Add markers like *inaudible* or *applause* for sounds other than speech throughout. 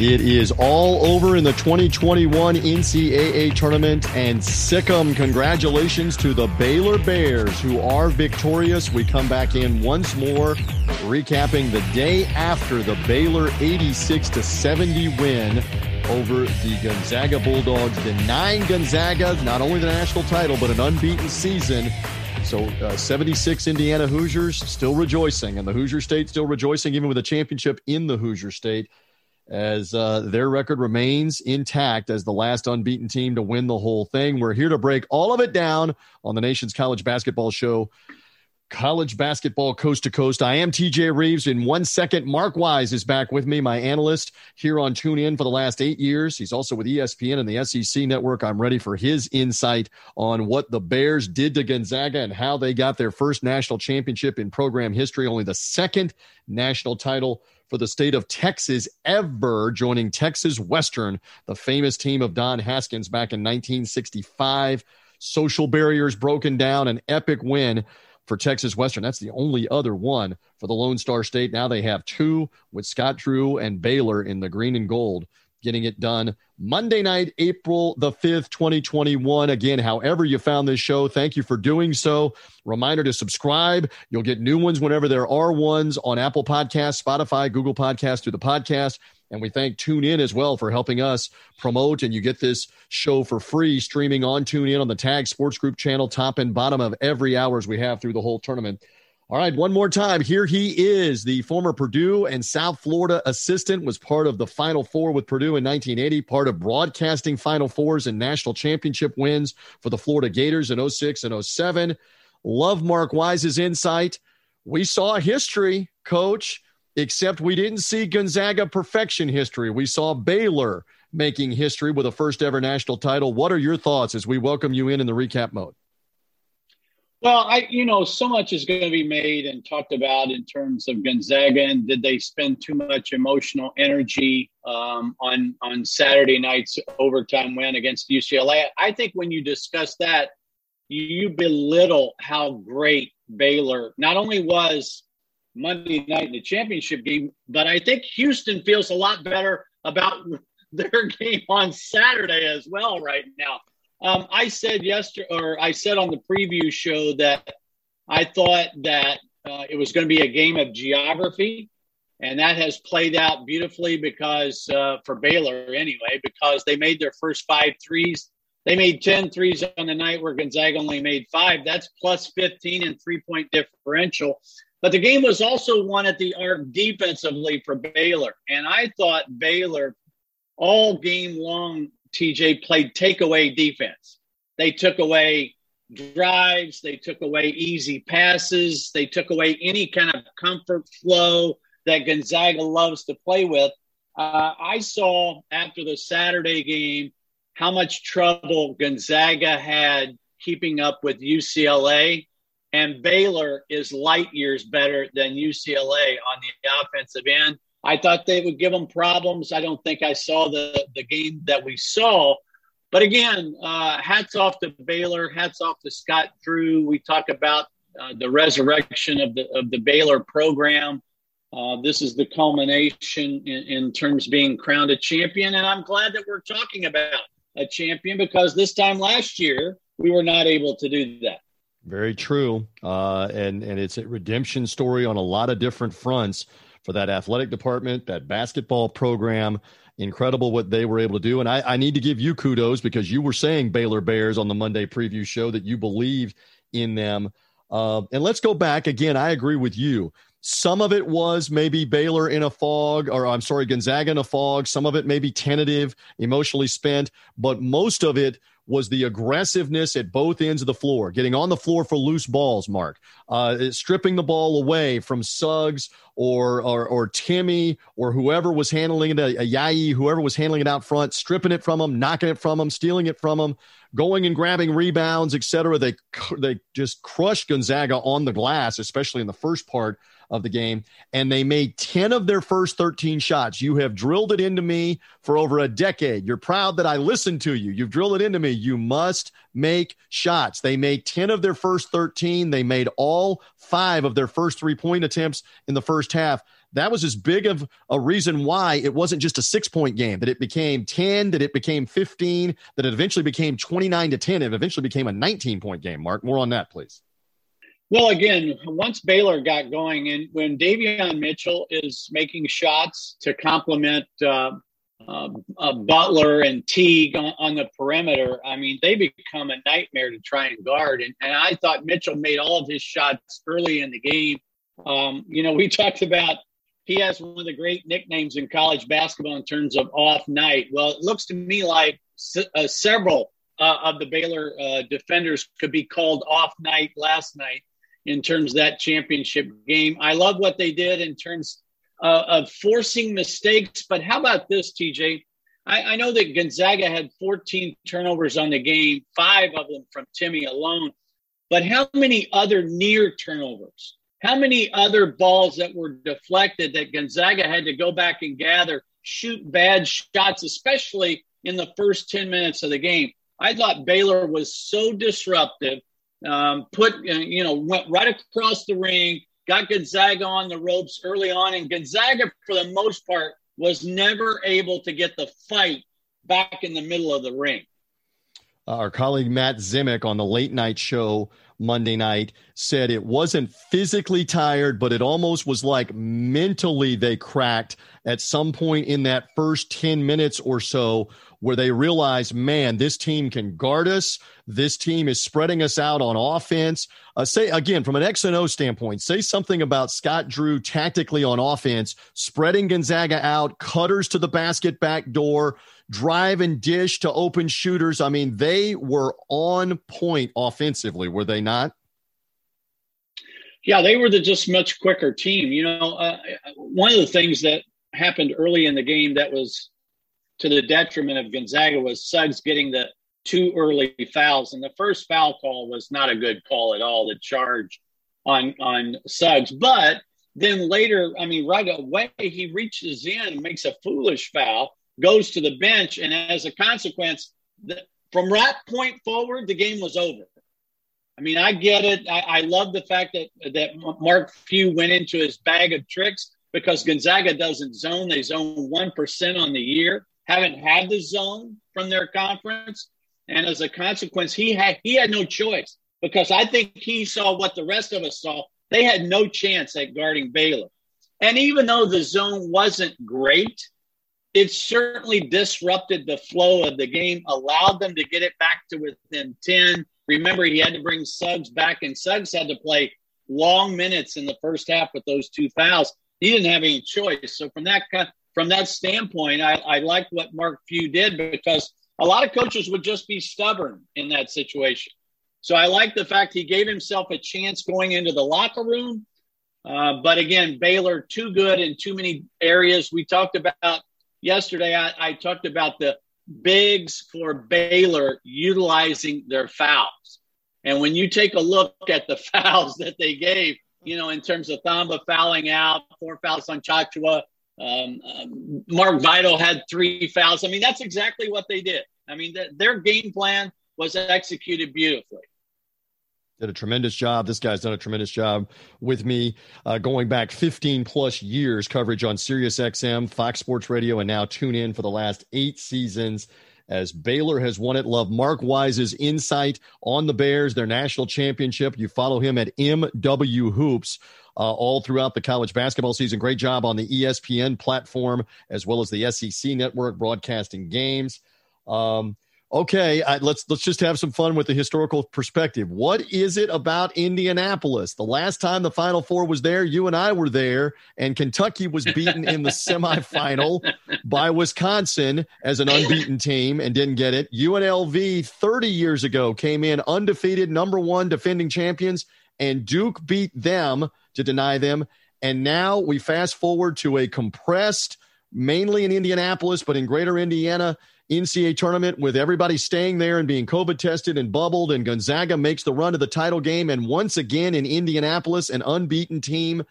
It is all over in the 2021 NCAA tournament, and Sick'em, congratulations to the Baylor Bears who are victorious. We come back in once more, recapping the day after the Baylor 86 to 70 win over the Gonzaga Bulldogs, denying Gonzaga not only the national title but an unbeaten season. So, uh, 76 Indiana Hoosiers still rejoicing, and the Hoosier State still rejoicing, even with a championship in the Hoosier State as uh, their record remains intact as the last unbeaten team to win the whole thing. We're here to break all of it down on the nation's college basketball show, College Basketball Coast to Coast. I am TJ Reeves. In one second, Mark Wise is back with me, my analyst here on TuneIn for the last eight years. He's also with ESPN and the SEC Network. I'm ready for his insight on what the Bears did to Gonzaga and how they got their first national championship in program history, only the second national title for the state of Texas ever, joining Texas Western, the famous team of Don Haskins back in 1965. Social barriers broken down, an epic win for Texas Western. That's the only other one for the Lone Star State. Now they have two with Scott Drew and Baylor in the green and gold getting it done Monday night, April the 5th, 2021. Again, however you found this show, thank you for doing so. Reminder to subscribe. You'll get new ones whenever there are ones on Apple Podcasts, Spotify, Google Podcasts through the podcast. And we thank TuneIn as well for helping us promote. And you get this show for free streaming on TuneIn on the Tag Sports Group channel, top and bottom of every hours we have through the whole tournament. All right, one more time. Here he is, the former Purdue and South Florida assistant, was part of the Final Four with Purdue in 1980, part of broadcasting Final Fours and national championship wins for the Florida Gators in 06 and 07. Love Mark Wise's insight. We saw history, coach, except we didn't see Gonzaga perfection history. We saw Baylor making history with a first ever national title. What are your thoughts as we welcome you in in the recap mode? Well, I you know so much is going to be made and talked about in terms of Gonzaga and did they spend too much emotional energy um, on on Saturday night's overtime win against UCLA? I think when you discuss that, you belittle how great Baylor not only was Monday night in the championship game, but I think Houston feels a lot better about *laughs* their game on Saturday as well right now. Um, I said yesterday, or I said on the preview show that I thought that uh, it was going to be a game of geography, and that has played out beautifully because uh, for Baylor anyway, because they made their first five threes. They made 10 threes on the night where Gonzaga only made five. That's plus 15 and three point differential. But the game was also won at the arc defensively for Baylor. And I thought Baylor all game long TJ played takeaway defense. They took away drives, they took away easy passes, they took away any kind of comfort flow that Gonzaga loves to play with. Uh, I saw after the Saturday game how much trouble Gonzaga had keeping up with UCLA, and Baylor is light years better than UCLA on the offensive end. I thought they would give them problems. I don't think I saw the, the game that we saw. But again, uh, hats off to Baylor. Hats off to Scott Drew. We talk about uh, the resurrection of the of the Baylor program. Uh, this is the culmination in, in terms of being crowned a champion, and I'm glad that we're talking about a champion because this time last year we were not able to do that. Very true, uh, and and it's a redemption story on a lot of different fronts for that athletic department, that basketball program. Incredible what they were able to do. And I, I need to give you kudos because you were saying Baylor Bears on the Monday preview show that you believe in them. Uh, and let's go back again. I agree with you. Some of it was maybe Baylor in a fog, or I'm sorry, Gonzaga in a fog. Some of it maybe tentative, emotionally spent, but most of it was the aggressiveness at both ends of the floor, getting on the floor for loose balls, Mark, uh, stripping the ball away from Suggs or, or, or Timme or whoever was handling it, a, Ayayi, whoever was handling it out front, stripping it from them, knocking it from them, stealing it from them, going and grabbing rebounds, etc. They they just crushed Gonzaga on the glass, especially in the first part of the game, and they made 10 of their first 13 shots. You have drilled it into me for over a decade. You're proud that I listened to you. You've drilled it into me. You must make shots. They made 10 of their first 13. They made all five of their first three point attempts in the first half. That was as big of a reason why it wasn't just a six point game, that it became 10, that it became 15, that it eventually became 29 to 10, it eventually became a 19 point game. Mark, more on that, please. Well, again, once Baylor got going, and when Davion Mitchell is making shots to complement uh, uh, uh, Butler and Teague on, on, the perimeter, I mean, they become a nightmare to try and guard. And, and I thought Mitchell made all of his shots early in the game. Um, you know, we talked about he has one of the great nicknames in college basketball in terms of off night. Well, it looks to me like s- uh, several uh, of the Baylor uh, defenders could be called off night last night in terms of that championship game. I love what they did in terms uh, of forcing mistakes. But how about this, TJ? I, I, know that Gonzaga had 14 turnovers on the game, five of them from Timme alone. But how many other near turnovers? How many other balls that were deflected that Gonzaga had to go back and gather, shoot bad shots, especially in the first 10 minutes of the game? I thought Baylor was so disruptive um, put, uh, you know, went right across the ring, got Gonzaga on the ropes early on. And Gonzaga, for the most part, was never able to get the fight back in the middle of the ring. Our colleague Matt Zemek on the late night show Monday night said it wasn't physically tired, but it almost was like mentally they cracked at some point in that first 10 minutes or so where they realized, man, this team can guard us. This team is spreading us out on offense. Uh, say again, from an X and O standpoint, say something about Scott Drew tactically on offense, spreading Gonzaga out, cutters to the basket back door, drive and dish to open shooters. I mean, they were on point offensively, were they not? Yeah, they were the just much quicker team. You know, uh, one of the things that happened early in the game that was to the detriment of Gonzaga was Suggs getting the two early fouls. And the first foul call was not a good call at all, the charge on on Suggs. But then later, I mean, right away, he reaches in, and makes a foolish foul, goes to the bench, and as a consequence, the, from that point forward, the game was over. I mean, I get it. I, I love the fact that that Mark Few went into his bag of tricks because Gonzaga doesn't zone; they zone one percent on the year haven't had the zone from their conference. And as a consequence, he had he had no choice because I think he saw what the rest of us saw. They had no chance at guarding Baylor. And even though the zone wasn't great, it certainly disrupted the flow of the game, allowed them to get it back to within 10. Remember, he had to bring Suggs back, and Suggs had to play long minutes in the first half with those two fouls. He didn't have any choice. So, from that from that standpoint, I, I like what Mark Few did because a lot of coaches would just be stubborn in that situation. So I like the fact he gave himself a chance going into the locker room. Uh, but again, Baylor too good in too many areas. We talked about yesterday. I, I talked about the bigs for Baylor utilizing their fouls. And when you take a look at the *laughs* fouls that they gave, you know, in terms of Thamba fouling out, four fouls on Tchatchoua, um, um, Mark Vital had three fouls. I mean, that's exactly what they did. I mean, th- their game plan was executed beautifully. Did a tremendous job. This guy's done a tremendous job with me uh, going back 15 plus years coverage on Sirius XM, Fox Sports Radio, and now TuneIn for the last eight seasons as Baylor has won it. Love Mark Wise's insight on the Bears, their national championship. You follow him at MW Hoops uh, all throughout the college basketball season. Great job on the ESPN platform as well as the SEC network broadcasting games. Um, okay, I, let's let's just have some fun with the historical perspective. What is it about Indianapolis? The last time the Final Four was there, you and I were there, and Kentucky was beaten in the semifinal by Wisconsin as an unbeaten team and didn't get it. UNLV 30 years ago came in undefeated, number one defending champions, and Duke beat them to deny them. And now we fast forward to a compressed, mainly in Indianapolis, but in greater Indiana NCAA tournament with everybody staying there and being COVID tested and bubbled. And Gonzaga makes the run to the title game. And once again in Indianapolis, an unbeaten team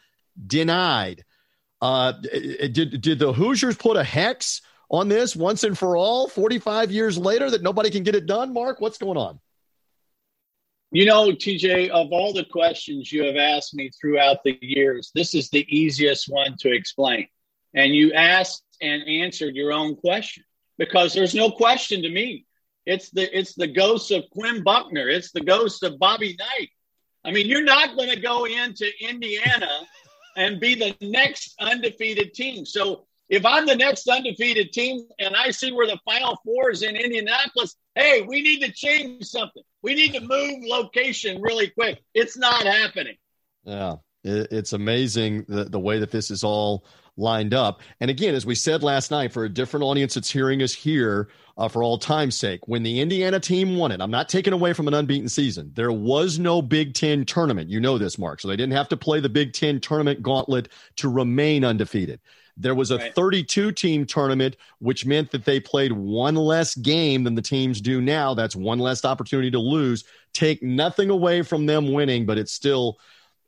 denied. Uh, did, did the Hoosiers put a hex on this once and for all 45 years later that nobody can get it done? Mark, what's going on? You know, TJ, of all the questions you have asked me throughout the years, this is the easiest one to explain. And you asked and answered your own question because there's no question to me. It's the it's the ghost of Quinn Buckner. It's the ghost of Bobby Knight. I mean, you're not going to go into Indiana *laughs* and be the next undefeated team. So if I'm the next undefeated team and I see where the final four is in Indianapolis, hey, we need to change something. We need to move location really quick. It's not happening. Yeah, it's amazing the, the way that this is all lined up. And again, as we said last night, for a different audience that's hearing us here, uh, for all time's sake, when the Indiana team won it, I'm not taking away from an unbeaten season. There was no Big Ten tournament. You know this, Mark. So they didn't have to play the Big Ten tournament gauntlet to remain undefeated. There was a right. 32 team tournament, which meant that they played one less game than the teams do now. That's one less opportunity to lose. Take nothing away from them winning, but it's still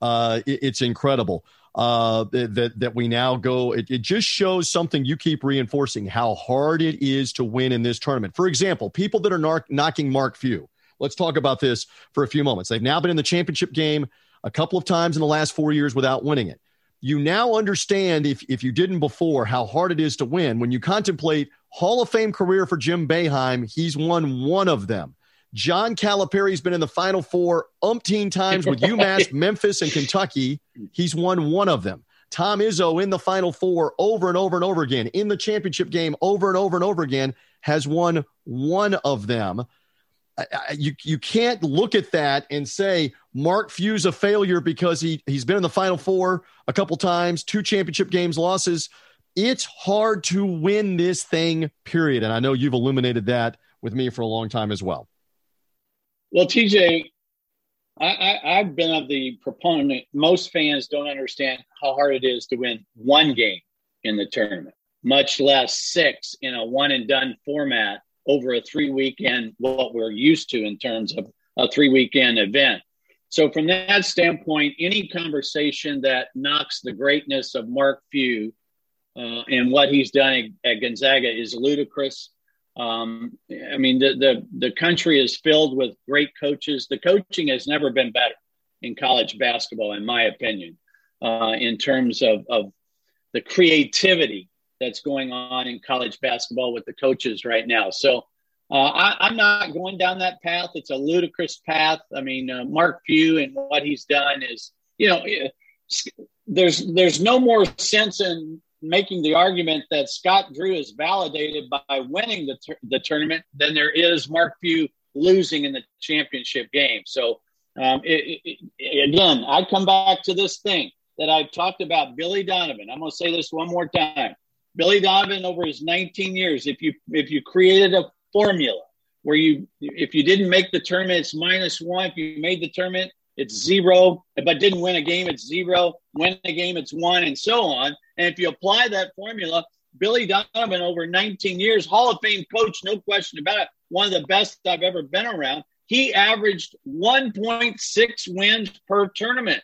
uh, it, it's incredible uh, that that we now go. It, it just shows something you keep reinforcing how hard it is to win in this tournament. For example, people that are nar- knocking Mark Few. Let's talk about this for a few moments. They've now been in the championship game a couple of times in the last four years without winning it you now understand if, if you didn't before how hard it is to win. When you contemplate Hall of Fame career for Jim Boeheim, he's won one of them. John Calipari's been in the Final Four umpteen times with UMass, *laughs* Memphis, and Kentucky. He's won one of them. Tom Izzo in the Final Four over and over and over again, in the championship game over and over and over again, has won one of them you you can't look at that and say Mark Few's a failure because he he's been in the Final Four a couple times, two championship games losses. It's hard to win this thing, period. And I know you've illuminated that with me for a long time as well. Well, TJ, I, have been of the proponent. Most fans don't understand how hard it is to win one game in the tournament, much less six in a one and done format over a three weekend, what we're used to in terms of a three weekend event. So, from that standpoint, any conversation that knocks the greatness of Mark Few uh, and what he's done at Gonzaga is ludicrous. Um, I mean, the, the, the country is filled with great coaches. The coaching has never been better in college basketball, in my opinion, uh, in terms of, of the creativity that's going on in college basketball with the coaches right now. So uh, I, am not going down that path. It's a ludicrous path. I mean, uh, Mark Few and what he's done is, you know, there's there's no more sense in making the argument that Scott Drew is validated by winning the the tournament than there is Mark Few losing in the championship game. So um, it, it, again, I come back to this thing that I've talked about Billy Donovan. I'm going to say this one more time. Billy Donovan over his 19 years, if you if you created a formula where you if you didn't make the tournament, it's minus one. If you made the tournament, it's zero. If I didn't win a game, it's zero. Win a game, it's one, and so on. And if you apply that formula, Billy Donovan over 19 years, Hall of Fame coach, no question about it, one of the best I've ever been around. He averaged 1.6 wins per tournament.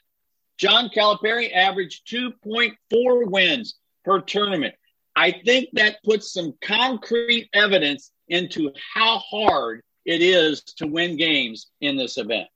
John Calipari averaged 2.4 wins per tournament. I think that puts some concrete evidence into how hard it is to win games in this event.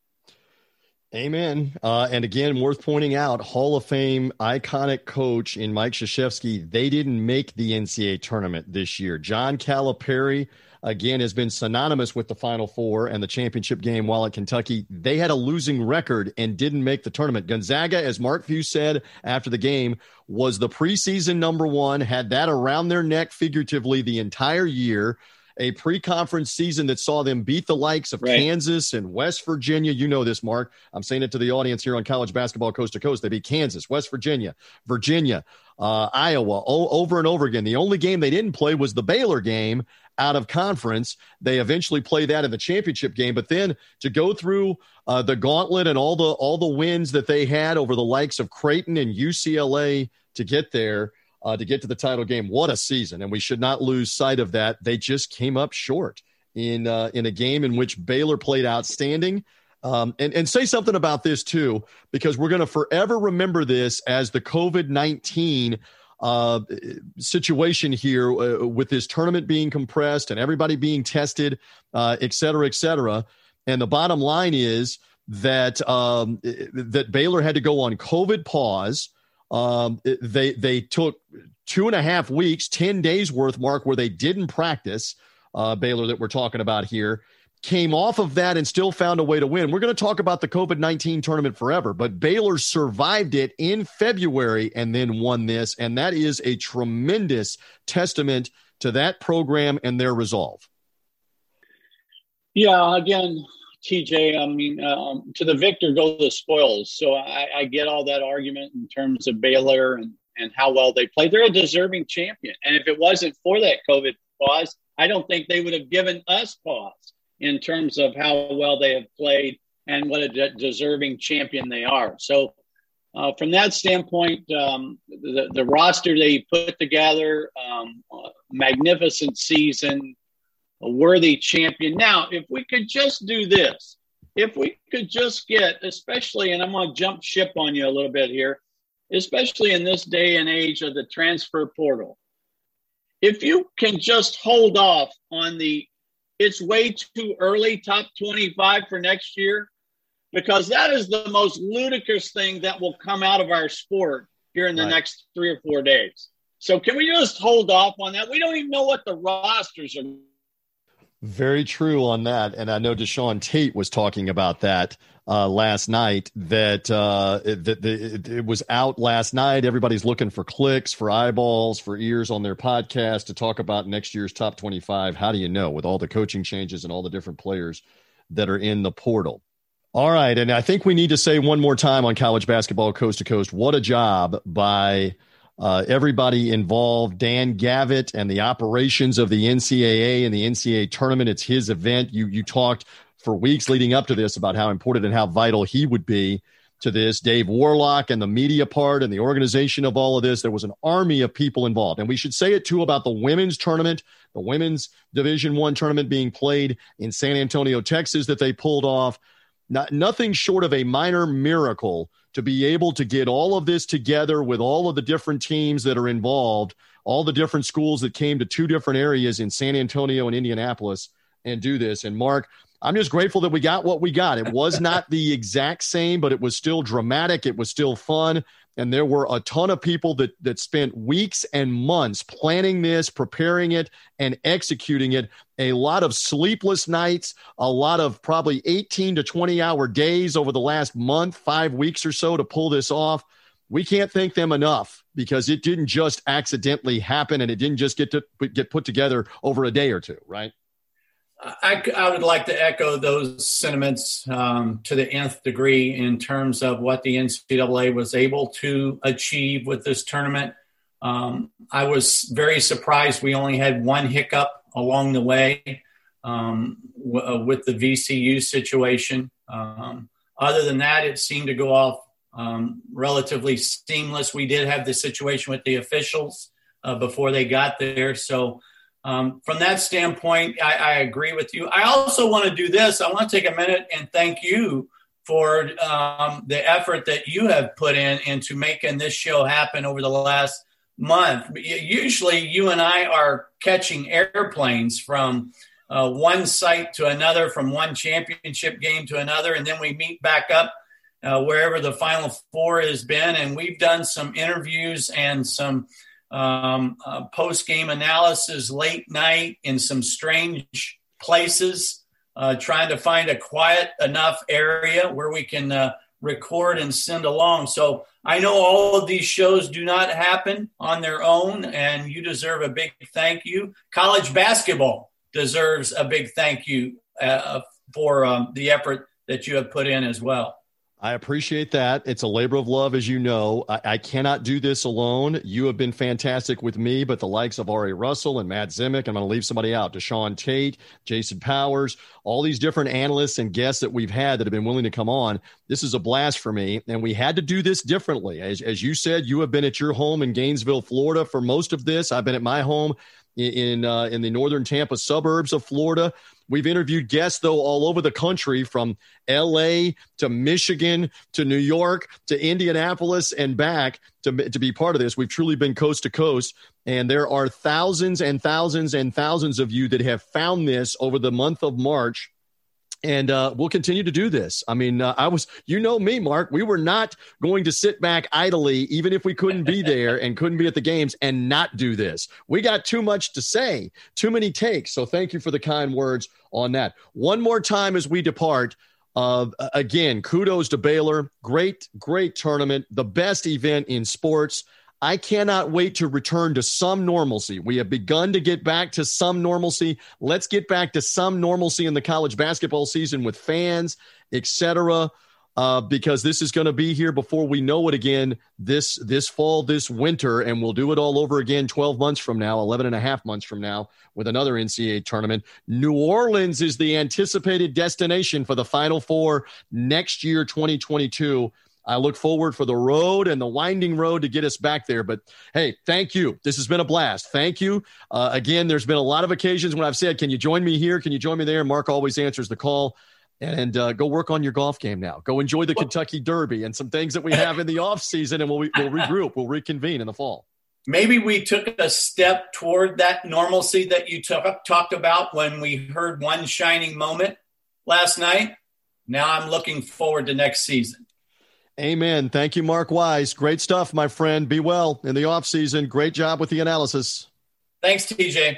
Amen. Uh, and again, worth pointing out, Hall of Fame iconic coach in Mike Krzyzewski, they didn't make the NCAA tournament this year. John Calipari again has been synonymous with the Final Four and the championship game while at Kentucky. They had a losing record and didn't make the tournament. Gonzaga, as Mark Few said after the game, was the preseason number one, had that around their neck figuratively the entire year a pre-conference season that saw them beat the likes of right. Kansas and West Virginia. You know this, Mark. I'm saying it to the audience here on college basketball coast to coast. They beat Kansas, West Virginia, Virginia, uh, Iowa, o- over and over again. The only game they didn't play was the Baylor game, out of conference. They eventually play that in the championship game, but then to go through uh, the gauntlet and all the all the wins that they had over the likes of Creighton and UCLA to get there, uh, to get to the title game. What a season! And we should not lose sight of that. They just came up short in uh, in a game in which Baylor played outstanding. Um, and, and say something about this too, because we're going to forever remember this as the COVID 19 uh, situation here uh, with this tournament being compressed and everybody being tested, uh, et cetera, et cetera. And the bottom line is that um, that Baylor had to go on COVID pause. Um, they they took two and a half weeks, ten days worth, Mark, where they didn't practice. Uh, Baylor that we're talking about here came off of that and still found a way to win. We're going to talk about the COVID 19 tournament forever, but Baylor survived it in February and then won this. And that is a tremendous testament to that program and their resolve. Yeah, again, TJ, I mean, um, to the victor go the spoils. So I, I, get all that argument in terms of Baylor and, and how well they played. They're a deserving champion. And if it wasn't for that COVID pause, I don't think they would have given us pause in terms of how well they have played and what a de- deserving champion they are. So, uh, from that standpoint, um, the, the, roster they put together, um, magnificent season, a worthy champion. Now, if we could just do this, if we could just get, especially, and I'm going to jump ship on you a little bit here, especially in this day and age of the transfer portal, if you can just hold off on the it's way too early, top 25 for next year, because that is the most ludicrous thing that will come out of our sport here in the right. next three or four days. So can we just hold off on that? We don't even know what the rosters are. Very true on that. And I know Deshaun Tate was talking about that uh, last night that uh, that it, it, was out last night. Everybody's looking for clicks, for eyeballs, for ears on their podcast to talk about next year's top 25. How do you know with all the coaching changes and all the different players that are in the portal? All right. And I think we need to say one more time on college basketball coast to coast what a job by uh, everybody involved, Dan Gavitt and the operations of the NCAA and the NCAA tournament. It's his event. You you talked for weeks leading up to this about how important and how vital he would be to this. Dave Worlock and the media part and the organization of all of this. There was an army of people involved. And we should say it too about the women's tournament, the women's Division One tournament being played in San Antonio, Texas, that they pulled off. Not, nothing short of a minor miracle to be able to get all of this together with all of the different teams that are involved, all the different schools that came to two different areas in San Antonio and Indianapolis and do this. And Mark, I'm just grateful that we got what we got. It was not the exact same, but it was still dramatic. It was still fun. And there were a ton of people that, that spent weeks and months planning this, preparing it, and executing it. A lot of sleepless nights, a lot of probably 18 to 20 hour days over the last month, five weeks or so to pull this off. We can't thank them enough because it didn't just accidentally happen and it didn't just get to get put together over a day or two, right? I, I, would like to echo those sentiments um, to the nth degree in terms of what the NCAA was able to achieve with this tournament. Um, I was very surprised we only had one hiccup along the way um, w- uh, with the VCU situation. Um, other than that, it seemed to go off um, relatively seamless. We did have the situation with the officials uh, before they got there. So, um, from that standpoint, I, I, agree with you. I also want to do this. I want to take a minute and thank you for um, the effort that you have put in into making this show happen over the last month. Usually, you and I are catching airplanes from uh, one site to another, from one championship game to another, and then we meet back up uh, wherever the final four has been. And we've done some interviews and some um, uh, post game analysis late night in some strange places, uh, trying to find a quiet enough area where we can uh, record and send along. So I know all of these shows do not happen on their own, and you deserve a big thank you. College basketball deserves a big thank you uh, for um, the effort that you have put in as well. I appreciate that. It's a labor of love, as you know. I, I, cannot do this alone. You have been fantastic with me, but the likes of Ari Russell and Matt Zemek, I'm going to leave somebody out, Deshaun Tate, Jason Powers, all these different analysts and guests that we've had that have been willing to come on. This is a blast for me. And we had to do this differently. As, as you said, you have been at your home in Gainesville, Florida for most of this. I've been at my home in, in, uh, in the northern Tampa suburbs of Florida. We've interviewed guests, though, all over the country from LA to Michigan to New York to Indianapolis and back to, to be part of this. We've truly been coast to coast. And there are thousands and thousands and thousands of you that have found this over the month of March and uh, we'll continue to do this. I mean, uh, I was, you know me, Mark. We were not going to sit back idly, even if we couldn't be there and couldn't be at the games, and not do this. We got too much to say, too many takes. So thank you for the kind words on that. One more time as we depart. Uh, again, kudos to Baylor. Great, great tournament. The best event in sports. I cannot wait to return to some normalcy. We have begun to get back to some normalcy. Let's get back to some normalcy in the college basketball season with fans, etc. Uh, because this is going to be here before we know it again this this fall, this winter, and we'll do it all over again 12 months from now, 11 and a half months from now, with another NCAA tournament. New Orleans is the anticipated destination for the Final Four next year, 2022. I look forward for the road and the winding road to get us back there. But hey, thank you. This has been a blast. Thank you. Uh, again, there's been a lot of occasions when I've said, Can you join me here? Can you join me there? Mark always answers the call. And uh, go work on your golf game now. Go enjoy the Kentucky Derby and some things that we *laughs* have in the off season, and we'll, we'll regroup. We'll reconvene in the fall. Maybe we took a step toward that normalcy that you took, talked about when we heard one shining moment last night. Now I'm looking forward to next season. Amen. Thank you, Mark Wise. Great stuff, my friend. Be well in the off season. Great job with the analysis. Thanks, TJ.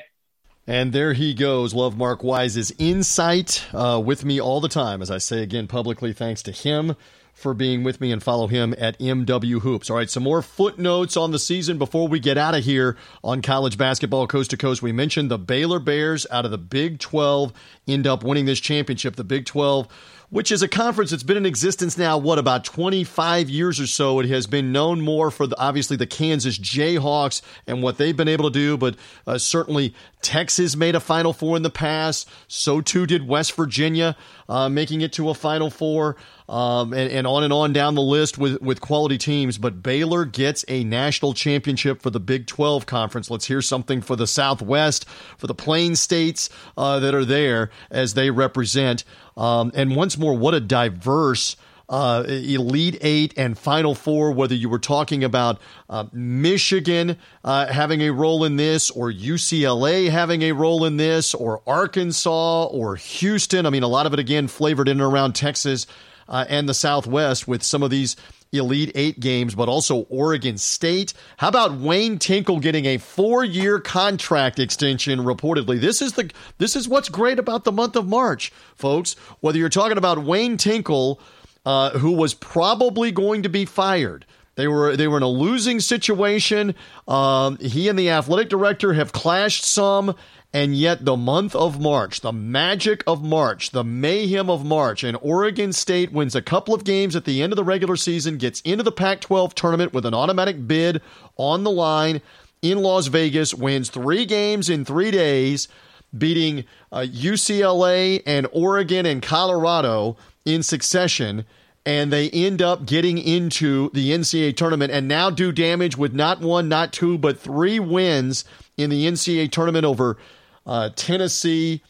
And there he goes. Love Mark Wise's insight uh, with me all the time. As I say again publicly, thanks to him for being with me and follow him at MW Hoops. All right, some more footnotes on the season before we get out of here on college basketball coast to coast. We mentioned the Baylor Bears out of the Big 12 end up winning this championship. The Big 12 which is a conference that's been in existence now, what, about 25 years or so. It has been known more for the, obviously the Kansas Jayhawks and what they've been able to do, but uh, certainly Texas made a Final Four in the past. So too did West Virginia, uh, making it to a Final Four, um, and, and on and on down the list with, with quality teams. But Baylor gets a national championship for the Big 12 conference. Let's hear something for the Southwest, for the Plain States uh, that are there as they represent. Um, and once more, what a diverse uh, Elite Eight and Final Four, whether you were talking about uh, Michigan uh, having a role in this, or UCLA having a role in this, or Arkansas, or Houston. I mean, a lot of it again flavored in and around Texas uh, and the Southwest with some of these Elite Eight games, but also Oregon State. How about Wayne Tinkle getting a four-year contract extension? Reportedly, this is the this is what's great about the month of March, folks. Whether you're talking about Wayne Tinkle, uh, who was probably going to be fired. They were they were in a losing situation. Um, he and the athletic director have clashed some, and yet, the month of March, the magic of March, the mayhem of March, and Oregon State wins a couple of games at the end of the regular season, gets into the Pac 12 tournament with an automatic bid on the line in Las Vegas, wins three games in three days, beating uh, UCLA and Oregon and Colorado in succession. And they end up getting into the NCAA tournament and now do damage with not one, not two, but three wins in the NCAA tournament over uh, Tennessee,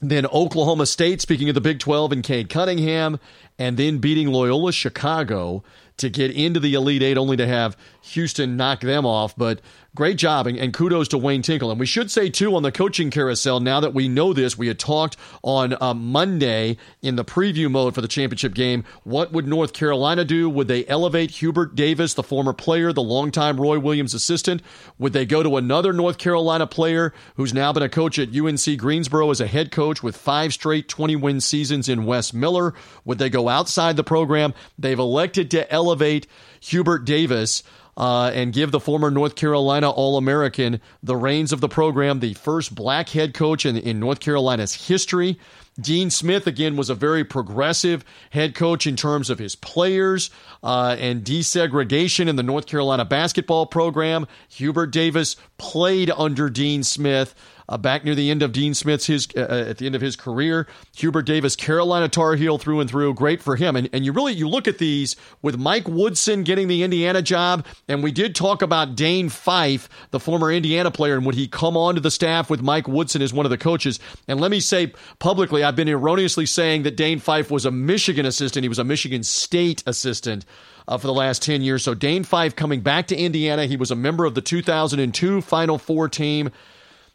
then Oklahoma State, speaking of the Big 12, and Cade Cunningham, and then beating Loyola Chicago to get into the Elite Eight, only to have Houston knock them off. But great job and, and, kudos to Wayne Tinkle. And we should say, too, on the coaching carousel, now that we know this, we had talked on uh, Monday in the preview mode for the championship game. What would North Carolina do? Would they elevate Hubert Davis, the former player, the longtime Roy Williams assistant? Would they go to another North Carolina player who's now been a coach at UNC Greensboro as a head coach with five straight 20 win seasons in Wes Miller? Would they go outside the program? They've elected to elevate Hubert Davis uh, and give the former North Carolina All American the reins of the program, the first black head coach in, in North Carolina's history. Dean Smith, again, was a very progressive head coach in terms of his players uh, and desegregation in the North Carolina basketball program. Hubert Davis played under Dean Smith uh, back near the end of Dean Smith's his uh, uh, at the end of his career. Hubert Davis, Carolina Tar Heel through and through, great for him. And and you really you look at these with Mike Woodson getting the Indiana job, and we did talk about Dane Fife, the former Indiana player, and would he come onto the staff with Mike Woodson as one of the coaches? And let me say publicly, I've been erroneously saying that Dane Fife was a Michigan assistant. He was a Michigan State assistant. Uh, for the last 10 years. So Dane Fife coming back to Indiana. He was a member of the 2002 Final Four team.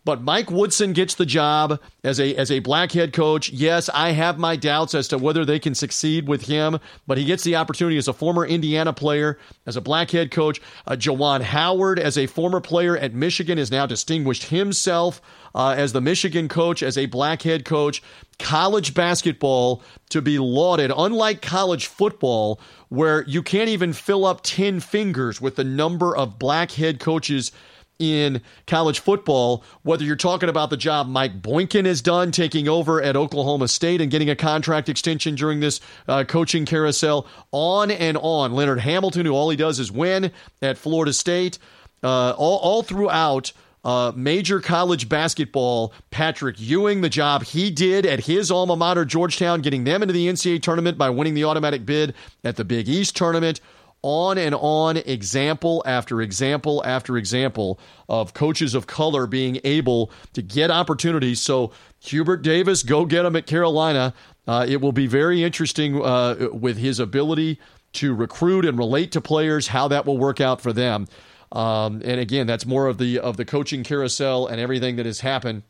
But Mike Woodson gets the job as a as a black head coach. Yes, I have my doubts as to whether they can succeed with him, but he gets the opportunity as a former Indiana player, as a black head coach. Uh, Juwan Howard, as a former player at Michigan, has now distinguished himself uh, as the Michigan coach, as a black head coach. College basketball to be lauded, unlike college football, where you can't even fill up 10 fingers with the number of black head coaches in college football, whether you're talking about the job Mike Boynton has done taking over at Oklahoma State and getting a contract extension during this uh, coaching carousel, on and on. Leonard Hamilton, who all he does is win at Florida State, uh, all, all throughout. Uh, major college basketball, Patrick Ewing, the job he did at his alma mater, Georgetown, getting them into the NCAA tournament by winning the automatic bid at the Big East tournament on and on, example after example after example of coaches of color being able to get opportunities. So, Hubert Davis, go get him at Carolina. Uh, it will be very interesting uh, with his ability to recruit and relate to players, how that will work out for them. Um, and again, that's more of the of the coaching carousel and everything that has happened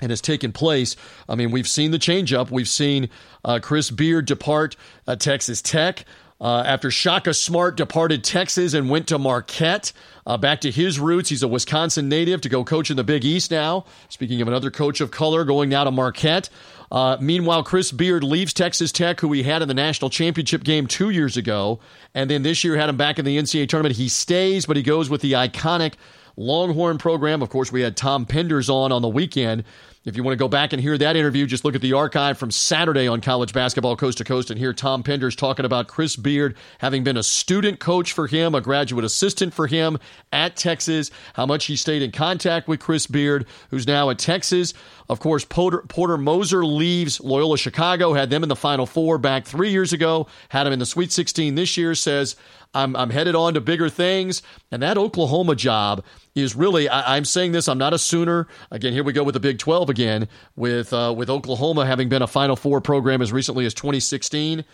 and has taken place. I mean, we've seen the changeup. We've seen uh, Chris Beard depart uh, Texas Tech. Uh, after Shaka Smart departed Texas and went to Marquette, uh, back to his roots. He's a Wisconsin native to go coach in the Big East now. Speaking of another coach of color going now to Marquette. Uh, meanwhile, Chris Beard leaves Texas Tech, who he had in the national championship game two years ago, and then this year had him back in the NCAA tournament. He stays, but he goes with the iconic Longhorn program. Of course, we had Tom Penders on on the weekend if you want to go back and hear that interview, just look at the archive from Saturday on college basketball coast to coast and hear Tom Penders talking about Chris Beard having been a student coach for him, a graduate assistant for him at Texas, how much he stayed in contact with Chris Beard, who's now at Texas. Of course, Porter, Porter Moser leaves Loyola Chicago, had them in the Final Four back three years ago, had him in the Sweet 16 this year, says, I'm, I'm headed on to bigger things. And that Oklahoma job is really, I, am saying this, I'm not a Sooner. Again, here we go with the Big 12 again, with, uh, with Oklahoma having been a Final Four program as recently as 2016.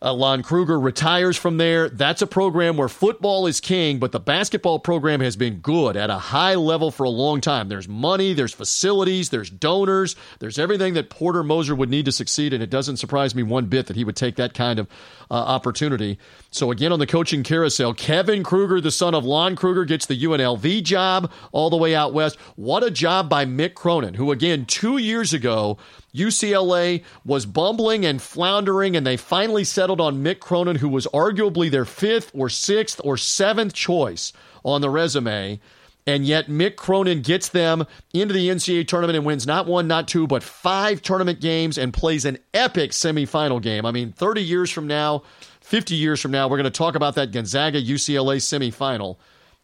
Uh, Lon Kruger retires from there. That's a program where football is king, but the basketball program has been good at a high level for a long time. There's money, there's facilities, there's donors, there's everything that Porter Moser would need to succeed, and it doesn't surprise me one bit that he would take that kind of uh, opportunity. So again, on the coaching carousel, Kevin Kruger, the son of Lon Kruger, gets the UNLV job all the way out west. What a job by Mick Cronin, who again two years ago UCLA was bumbling and floundering, and they finally settled on Mick Cronin, who was arguably their fifth or sixth or seventh choice on the resume. And yet, Mick Cronin gets them into the NCAA tournament and wins not one, not two, but five tournament games and plays an epic semifinal game. I mean, 30 years from now, 50 years from now, we're going to talk about that Gonzaga UCLA semifinal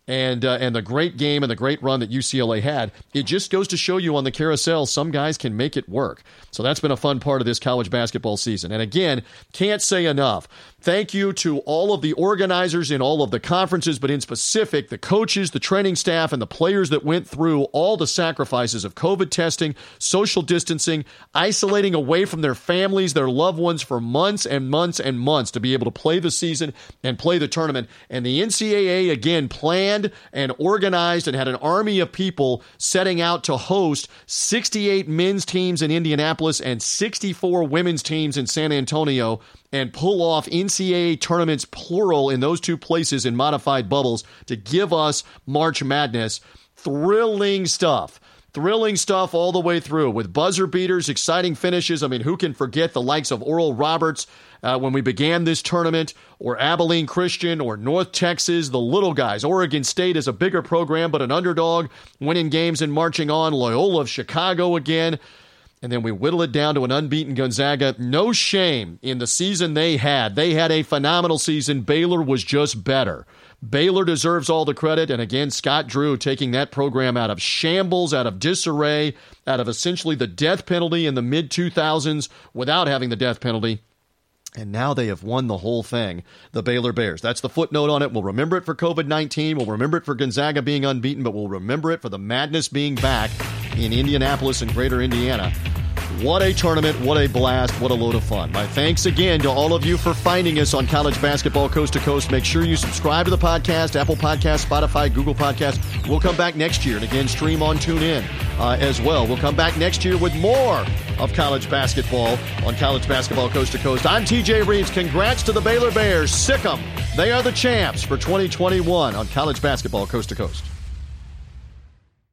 and uh, and the great game and the great run that UCLA had. It just goes to show you on the carousel, some guys can make it work. So that's been a fun part of this college basketball season. And again, can't say enough. Thank you to all of the organizers in all of the conferences, but in specific, the coaches, the training staff, and the players that went through all the sacrifices of COVID testing, social distancing, isolating away from their families, their loved ones for months and months and months to be able to play the season and play the tournament. And the NCAA, again, planned and organized and had an army of people setting out to host 68 men's teams in Indianapolis and 64 women's teams in San Antonio and pull off NCAA tournaments plural in those two places in modified bubbles to give us March Madness. Thrilling stuff. Thrilling stuff all the way through with buzzer beaters, exciting finishes. I mean, who can forget the likes of Oral Roberts uh, when we began this tournament, or Abilene Christian, or North Texas, the little guys. Oregon State is a bigger program, but an underdog, winning games and marching on. Loyola of Chicago again and then we whittle it down to an unbeaten Gonzaga. No shame in the season they had. They had a phenomenal season. Baylor was just better. Baylor deserves all the credit. And again, Scott Drew taking that program out of shambles, out of disarray, out of essentially the death penalty in the mid 2000s without having the death penalty. And now they have won the whole thing, the Baylor Bears. That's the footnote on it. We'll remember it for COVID 19. We'll remember it for Gonzaga being unbeaten, but we'll remember it for the madness being back in Indianapolis and greater Indiana. What a tournament. What a blast. What a load of fun. My thanks again to all of you for finding us on college basketball coast to coast. Make sure you subscribe to the podcast, Apple Podcast, Spotify, Google Podcast. We'll come back next year and again stream on TuneIn uh, as well. We'll come back next year with more of college basketball on college basketball coast to coast. I'm TJ Reeves. Congrats to the Baylor Bears. Sick 'em. They are the champs for 2021 on college basketball coast to coast.